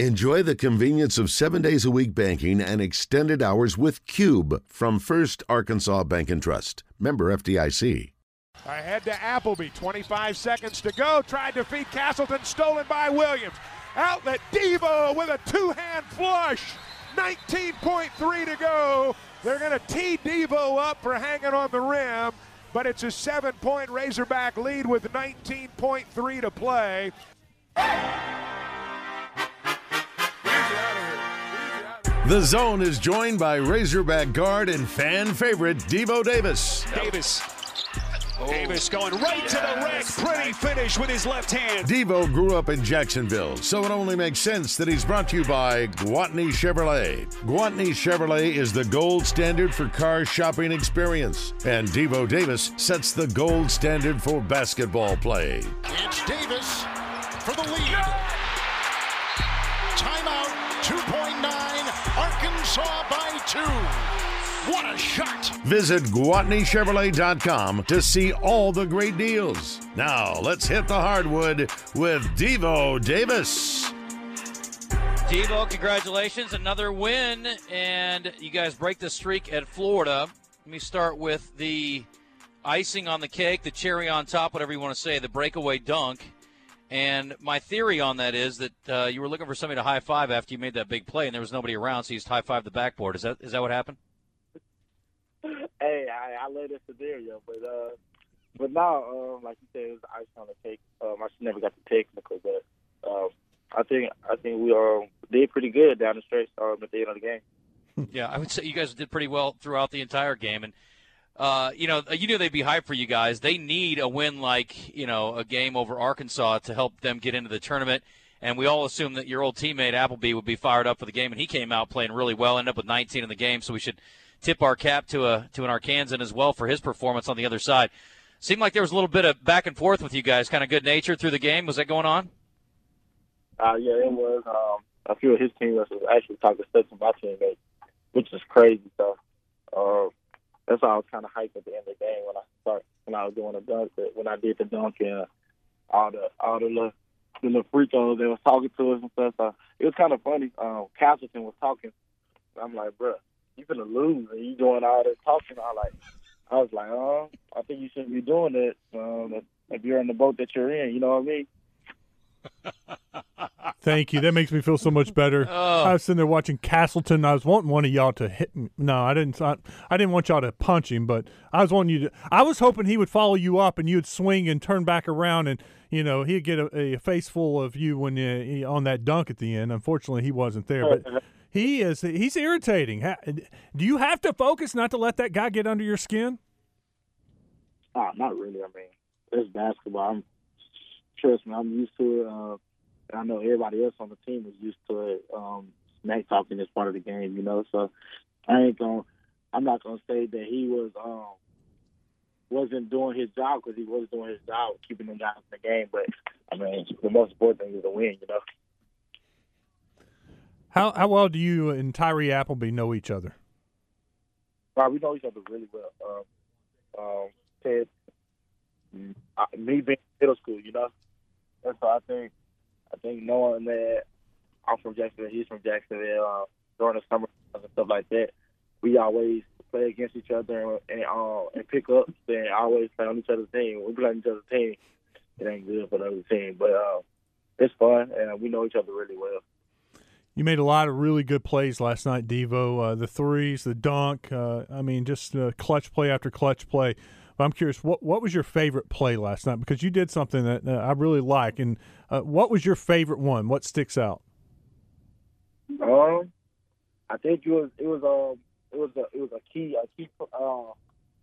Enjoy the convenience of seven days a week banking and extended hours with Cube from First Arkansas Bank and Trust. Member FDIC. Ahead to Appleby. 25 seconds to go. Tried to feed Castleton. Stolen by Williams. Outlet Devo with a two hand flush. 19.3 to go. They're going to tee Devo up for hanging on the rim, but it's a seven point Razorback lead with 19.3 to play. The zone is joined by Razorback guard and fan favorite Devo Davis. Davis. Davis going right to the rack. Pretty finish with his left hand. Devo grew up in Jacksonville, so it only makes sense that he's brought to you by Gwatney Chevrolet. Gwatney Chevrolet is the gold standard for car shopping experience, and Devo Davis sets the gold standard for basketball play. It's Davis for the lead. Timeout, 2.9, Arkansas by two. What a shot! Visit GwatneyChevrolet.com to see all the great deals. Now, let's hit the hardwood with Devo Davis. Devo, congratulations. Another win, and you guys break the streak at Florida. Let me start with the icing on the cake, the cherry on top, whatever you want to say, the breakaway dunk. And my theory on that is that uh, you were looking for somebody to high five after you made that big play, and there was nobody around, so you just high five the backboard. Is that is that what happened? hey, I, I love this scenario, but uh, but now, um, like you said, it was ice on the cake. Um, I never got the technical, but um, I think I think we um, did pretty good down the stretch um, at the end of the game. yeah, I would say you guys did pretty well throughout the entire game, and uh, you know, you knew they'd be hyped for you guys. They need a win like you know a game over Arkansas to help them get into the tournament. And we all assume that your old teammate Appleby would be fired up for the game, and he came out playing really well, ended up with 19 in the game. So we should tip our cap to a to an Arkansan as well for his performance on the other side. Seemed like there was a little bit of back and forth with you guys, kind of good nature through the game. Was that going on? Uh, yeah, it was. Um, a few of his teammates was actually talking stuff to my teammates, which is crazy. So uh, that's why I was kind of hyped at the end of the game when I start when I was doing the dunk. When I did the dunk and all the all the little, the little free throws, they was talking to us and stuff. So it was kind of funny. Um, Castleton was talking. I'm like, bruh, you gonna lose and you doing all this talking. I like, I was like, oh, I think you shouldn't be doing it. Um, if you're in the boat that you're in, you know what I mean. Thank you. That makes me feel so much better. Oh. I was sitting there watching Castleton. I was wanting one of y'all to hit. Me. No, I didn't. I, I didn't want y'all to punch him, but I was wanting you to. I was hoping he would follow you up and you would swing and turn back around, and you know he'd get a, a face full of you when you on that dunk at the end. Unfortunately, he wasn't there, but he is. He's irritating. Do you have to focus not to let that guy get under your skin? Ah, not really. I mean, it's basketball. I'm, trust me, I'm used to it. Uh, and I know everybody else on the team is used to it. Um, smack talking is part of the game, you know. So I ain't gonna. I'm not gonna say that he was um wasn't doing his job because he was doing his job, keeping them guys in the game. But I mean, the most important thing is to win, you know. How how well do you and Tyree Appleby know each other? Well, we know each other really well. Um, um, Ted, I, me being middle school, you know, and so I think, I think knowing that I'm from Jacksonville, he's from Jacksonville, uh, during the summer and stuff like that, we always play against each other and and, uh, and pick up and always play on each other's team. We play on each other's team, it ain't good for the other team, but uh, it's fun and we know each other really well. You made a lot of really good plays last night, Devo. Uh, the threes, the dunk. Uh, I mean, just uh, clutch play after clutch play. But I'm curious, what what was your favorite play last night? Because you did something that uh, I really like. And uh, what was your favorite one? What sticks out? Um, I think it was it was um it was a it was a key a key uh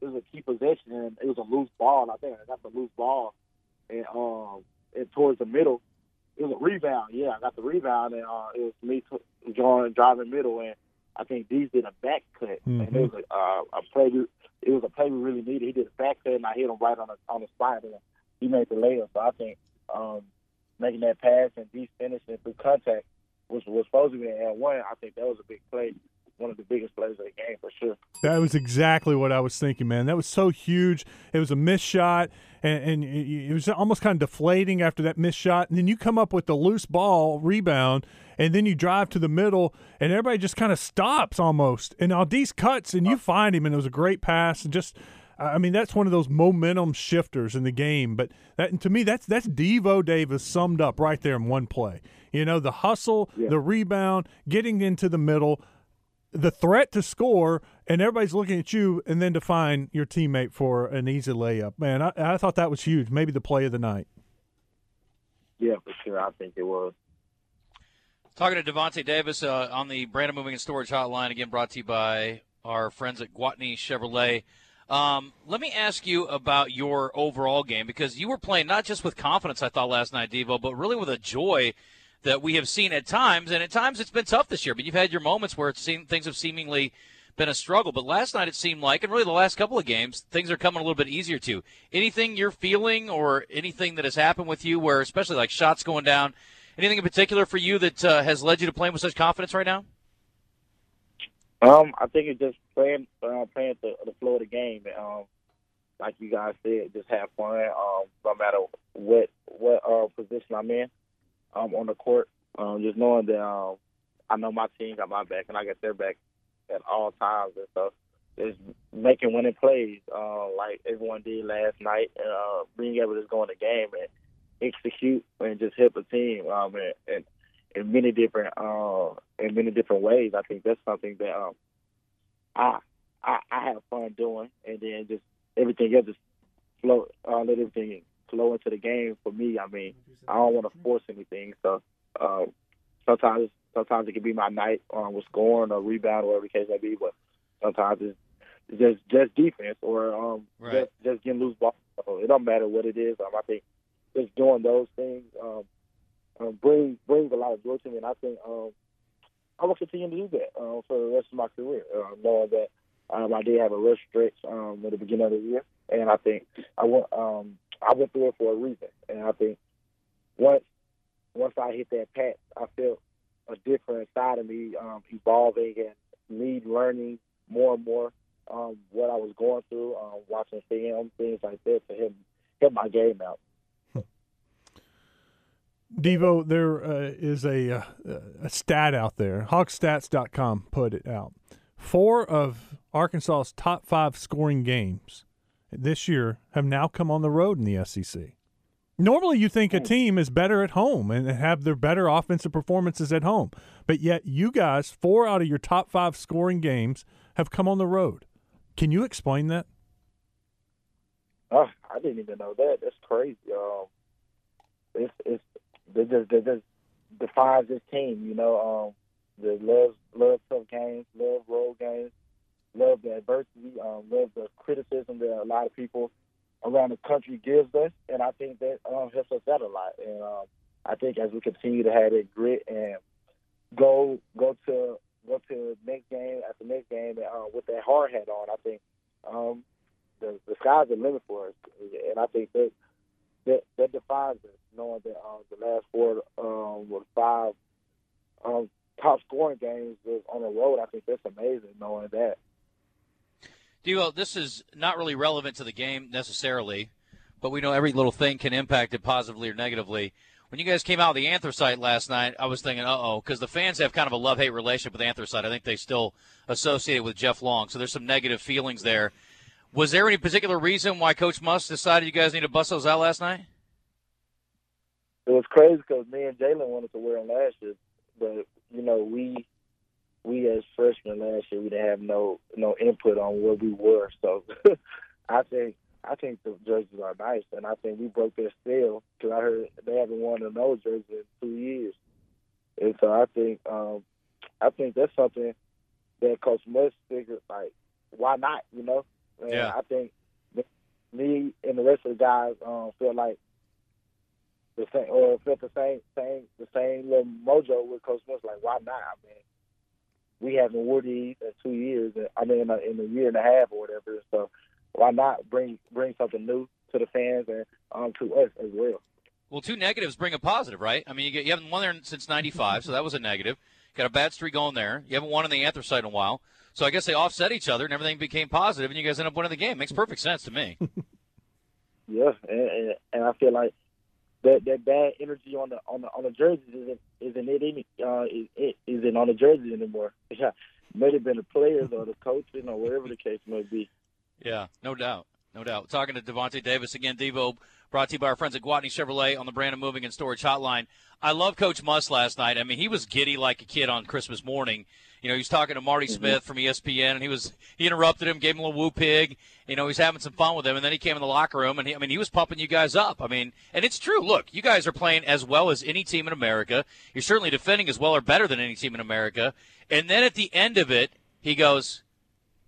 it was a key possession and it was a loose ball. I think I got the loose ball and um and towards the middle it was a rebound. Yeah, I got the rebound, and uh, it was me t- drawing, driving middle, and I think Dees did a back cut, mm-hmm. and it was a, uh, a play. We, it was a play we really needed. He did a back cut, and I hit him right on the on the spot, and he made the layup. So I think um, making that pass and Dees finishing through contact, which was supposed to be an one, I think that was a big play. One of the biggest plays of the game for sure. That was exactly what I was thinking, man. That was so huge. It was a missed shot, and, and it was almost kind of deflating after that missed shot. And then you come up with the loose ball rebound, and then you drive to the middle, and everybody just kind of stops almost. And Au'Diese cuts, and you uh. find him, and it was a great pass. And just, I mean, that's one of those momentum shifters in the game. But that, to me, that's that's Devo Davis summed up right there in one play. You know, the hustle, Yeah. the rebound, getting into the middle, the threat to score, and everybody's looking at you, and then to find your teammate for an easy layup. Man, I, I thought that was huge. Maybe the play of the night. Yeah, for sure. I think it was. Talking to Davonte Davis uh, on the Brandon Moving and Storage Hotline, again brought to you by our friends at Gwatney Chevrolet. Um, let me ask you about your overall game because you were playing not just with confidence, I thought last night, Devo, but really with a joy that we have seen at times, and at times it's been tough this year. But you've had your moments where it's seen, things have seemingly been a struggle. But last night it seemed like, and really the last couple of games, things are coming a little bit easier to. Anything you're feeling or anything that has happened with you, where especially like shots going down, anything in particular for you that uh, has led you to playing with such confidence right now? Um, I think it's just playing, uh, playing the, the flow of the game. Um, like you guys said, just have fun. Um, no matter what what uh, position I'm in, um, on the court. Um, just knowing that um, I know my team got my back and I got their back at all times, and so just making winning plays, uh, like everyone did last night, and uh, being able to just go in the game and execute and just help a team. Um, and, and in many different uh, in many different ways. I think that's something that um, I, I I have fun doing, and then just everything else just flow. Uh, let everything flow into the game for me. I mean, I don't want to force anything, so uh, sometimes sometimes it can be my night um, with scoring or rebound or whatever the case may be, but sometimes it's just just defense or um, Right. just just getting loose ball. So it don't matter what it is. Um, I think just doing those things um, um, brings brings a lot of joy to me, and I think um, I will continue to do that um, for the rest of my career, uh, knowing that um, I did have a rough stretch um, at the beginning of the year, and I think I went um, I went through it for a reason, and I think once once I hit that patch, I felt a different side of me um, evolving and me learning more and more um, what I was going through, um, watching film, things like that to help help my game out. Devo, there uh, is a, uh, a stat out there. Hogstats.com put it out. Four of Arkansas's top five scoring games this year have now come on the road in the SEC. Normally, you think a team is better at home and have their better offensive performances at home, but yet you guys, four out of your top five scoring games have come on the road. Can you explain that? Oh, I didn't even know that. That's crazy. Um, it's it's that just that just defines this team. You know, um, the love love tough games, love road games, love the adversity, um, love the criticism that a lot of people around the country gives us, and I think that um, helps us out a lot. And um, I think as we continue to have that grit and go go to go to next game after next game and, uh, with that hard hat on, I think um, the the sky's the limit for us, and I think that that, that defines us, knowing that um, the last four um, or five um, top scoring games on the road. I think that's amazing, knowing that. Devo, this is not really relevant to the game necessarily, but we know every little thing can impact it positively or negatively. When you guys came out with the anthracite last night, I was thinking, uh oh, because the fans have kind of a love hate relationship with anthracite. I think they still associate it with Jeff Long, so there's some negative feelings there. Was there any particular reason why Coach Muss decided you guys need to bust those out last night? It was crazy because me and Jalen wanted to wear them last year, but you know we we as freshmen last year we didn't have no no input on where we were. So I think I think the jerseys are nice, and I think we broke their spell because I heard they haven't worn a nose jersey in two years, and so I think um, I think that's something that Coach Muss figured like why not, you know? And Yeah. I think me and the rest of the guys um, feel like the same or felt the same same the same little mojo with Coach Muss. Like, why not? I mean, we haven't worn these in two years. and- I mean, in a, in a year and a half or whatever. So, why not bring bring something new to the fans and um, to us as well? Well, two negatives bring a positive, right? I mean, you, get, you haven't won there since '95, so that was a negative. Got a bad streak going there. You haven't won in the anthracite in a while. So I guess they offset each other, and everything became positive, and you guys end up winning the game. Makes perfect sense to me. Yeah, and, and, and I feel like that that bad energy on the on the on the jerseys isn't isn't it any uh is, isn't on the jerseys anymore. Yeah, may have been the players or the coaches or whatever the case may be. Yeah, no doubt, no doubt. Talking to Davonte Davis again, Devo, brought to you by our friends at Gwatney Chevrolet on the Brandon Moving and Storage Hotline. I love Coach Muss last night. I mean, he was giddy like a kid on Christmas morning. You know, he was talking to Marty mm-hmm. Smith from ESPN, and he was he interrupted him, gave him a little woo pig. You know, he's having some fun with him, and then he came in the locker room, and he, I mean, he was pumping you guys up. I mean, and it's true. Look, you guys are playing as well as any team in America. You're certainly defending as well or better than any team in America. And then at the end of it, he goes,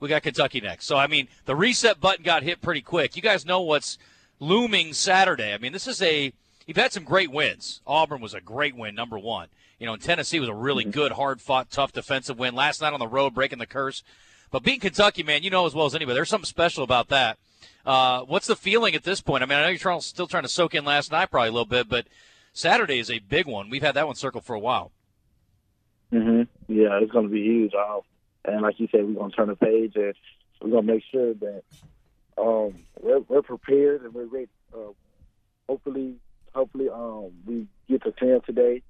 "We got Kentucky next." So I mean, the reset button got hit pretty quick. You guys know what's looming Saturday. I mean, this is a you've had some great wins. Auburn was a great win, number one. You know, Tennessee was a really mm-hmm. good, hard fought, tough defensive win last night on the road, breaking the curse. But beating Kentucky, man, you know as well as anybody, there's something special about that. Uh, what's the feeling at this point? I mean, I know you're trying, still trying to soak in last night probably a little bit, but Saturday is a big one. We've had that one circled for a while. Mhm. Yeah, it's going to be huge. Uh, and like you said, we're going to turn the page and we're going to make sure that um, we're, we're prepared and we're ready. Uh, hopefully, hopefully, um, we get to ten today.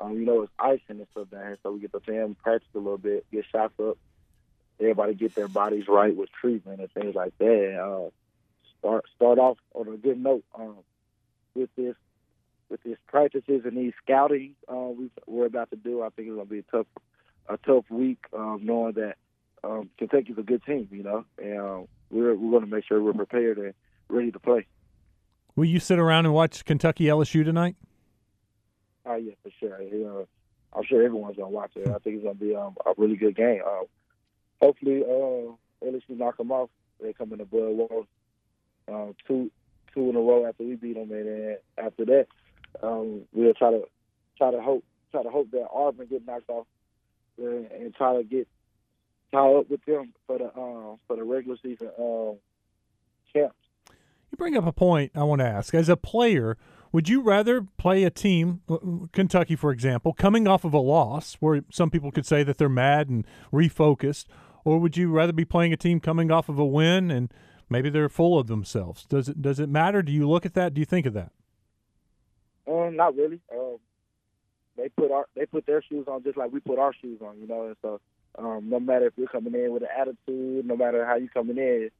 Um, you know, it's icing and stuff down here, so we get to ten, practice a little bit, get shots up. Everybody get their bodies right with treatment and things like that. Uh, start start off on a good note um, with this with these practices and these scouting uh, we, we're about to do. I think it's going to be a tough a tough week, um, knowing that um, Kentucky's a good team, you know, and uh, we're we're going to make sure we're prepared and ready to play. Will you sit around and watch Kentucky LSU tonight? Oh yeah, for sure. You know, I'm sure everyone's gonna watch it. I think it's gonna be um, a really good game. Uh, hopefully, uh, LSU knock them off. They come in the Bud Walton uh, two two in a row after we beat them, and then after that, um, we'll try to try to hope try to hope that Auburn get knocked off and, and try to get tie up with them for the uh, for the regular season uh, champs. You bring up a point I want to ask. As a player, would you rather play a team, uh, Kentucky, for example, coming off of a loss, where some people could say that they're mad and refocused, or would you rather be playing a team coming off of a win and maybe they're full of themselves? Does it does it matter? Do you look at that? Do you think of that? Um, not really. Um, they put our they put their shoes on just like we put our shoes on, you know. And so, um, no matter if you're coming in with an attitude, no matter how you coming in,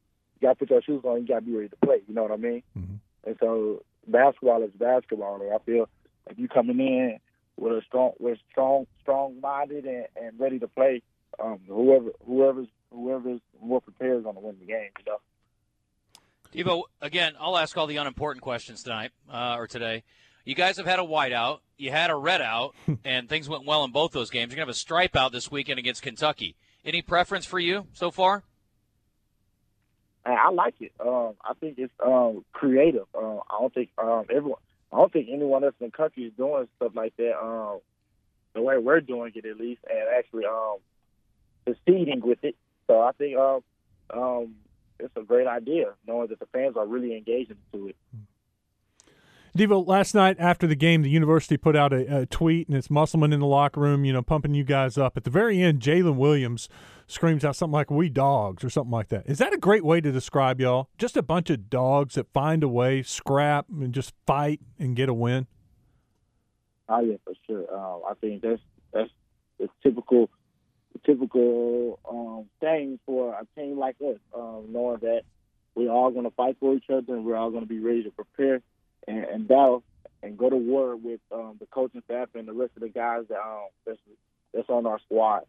you got to put your shoes on. You got to be ready to play. You know what I mean? Mm-hmm. And so, basketball is basketball. And I feel if you coming in with a strong, with strong, strong minded and, and ready to play, um, whoever whoever's whoever's more prepared is going to win the game. You know. Devo, again, I'll ask all the unimportant questions tonight uh, or today. You guys have had a whiteout, you had a red out, and things went well in both those games. You're gonna have a stripe out this weekend against Kentucky. Any preference for you so far? I like it. Um, I think it's um, creative. Uh, I don't think um, everyone. I don't think anyone else in the country is doing stuff like that. Um, the way we're doing it, at least, and actually um, succeeding with it. So I think um, um, it's a great idea, knowing that the fans are really engaging into it. Devo, last night after the game, the university put out a, a, tweet, and it's Musselman in the locker room, you know, pumping you guys up. At the very end, Jalen Williams screams out something like "We dogs" or something like that. Is that a great way to describe y'all? Just a bunch of dogs that find a way, scrap, and just fight and get a win. Oh yeah, for sure. Um, I think that's that's the typical typical um, thing for a team like us, um, knowing that we're all going to fight for each other and we're all going to be ready to prepare and, and battle and go to war with um, the coaching staff and the rest of the guys that um, that's, that's on our squad.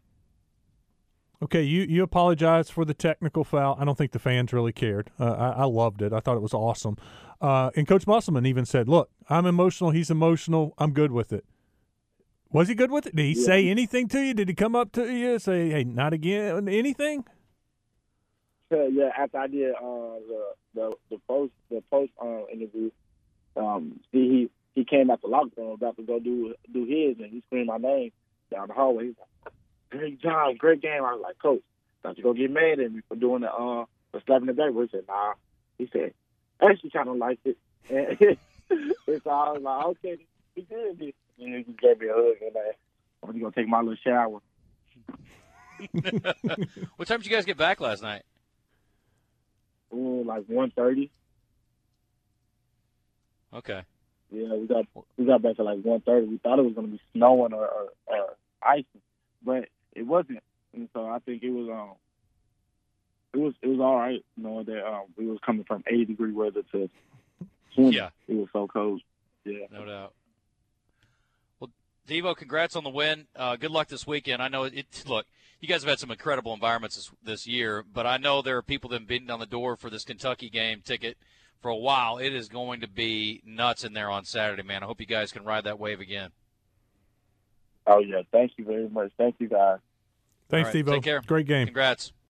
Okay, you, you apologize for the technical foul. I don't think the fans really cared. Uh, I, I, loved it. I thought it was awesome. Uh, and Coach Musselman even said, "Look, I'm emotional. He's emotional. I'm good with it." Was he good with it? Did he yeah. say anything to you? Did he come up to you say, "Hey, not again"? Anything? Yeah, yeah. After I did uh, the the the post the post uh, interview, um, he he came out the locker room about to go do do his, and he screamed my name down the hallway. He's like, "Great job, great game." I was like, "Coach, don't you go get mad at me for doing the uh for slapping the back." He said, "Nah." He said, "I actually kind of liked it." And, so I was like, "Okay, he did this," and he gave me a hug and that. I'm gonna take my little shower. what time did you guys get back last night? Ooh, like one thirty. Okay. Yeah, we got we got back at like one thirty. We thought it was gonna be snowing or, or, or but it wasn't. And so I think it was um it was it was all right knowing that um we was coming from eighty degree weather to 20. Yeah. It was so cold. Yeah. No doubt. Well, Devo, congrats on the win. Uh, good luck this weekend. I know it. Look, you guys have had some incredible environments this, this year, but I know there are people that have been on the door for this Kentucky game ticket for a while. It is going to be nuts in there on Saturday, man. I hope you guys can ride that wave again. Oh yeah, thank you very much. Thank you guys. Thanks, All right, Devo. Take care. Great game. Congrats.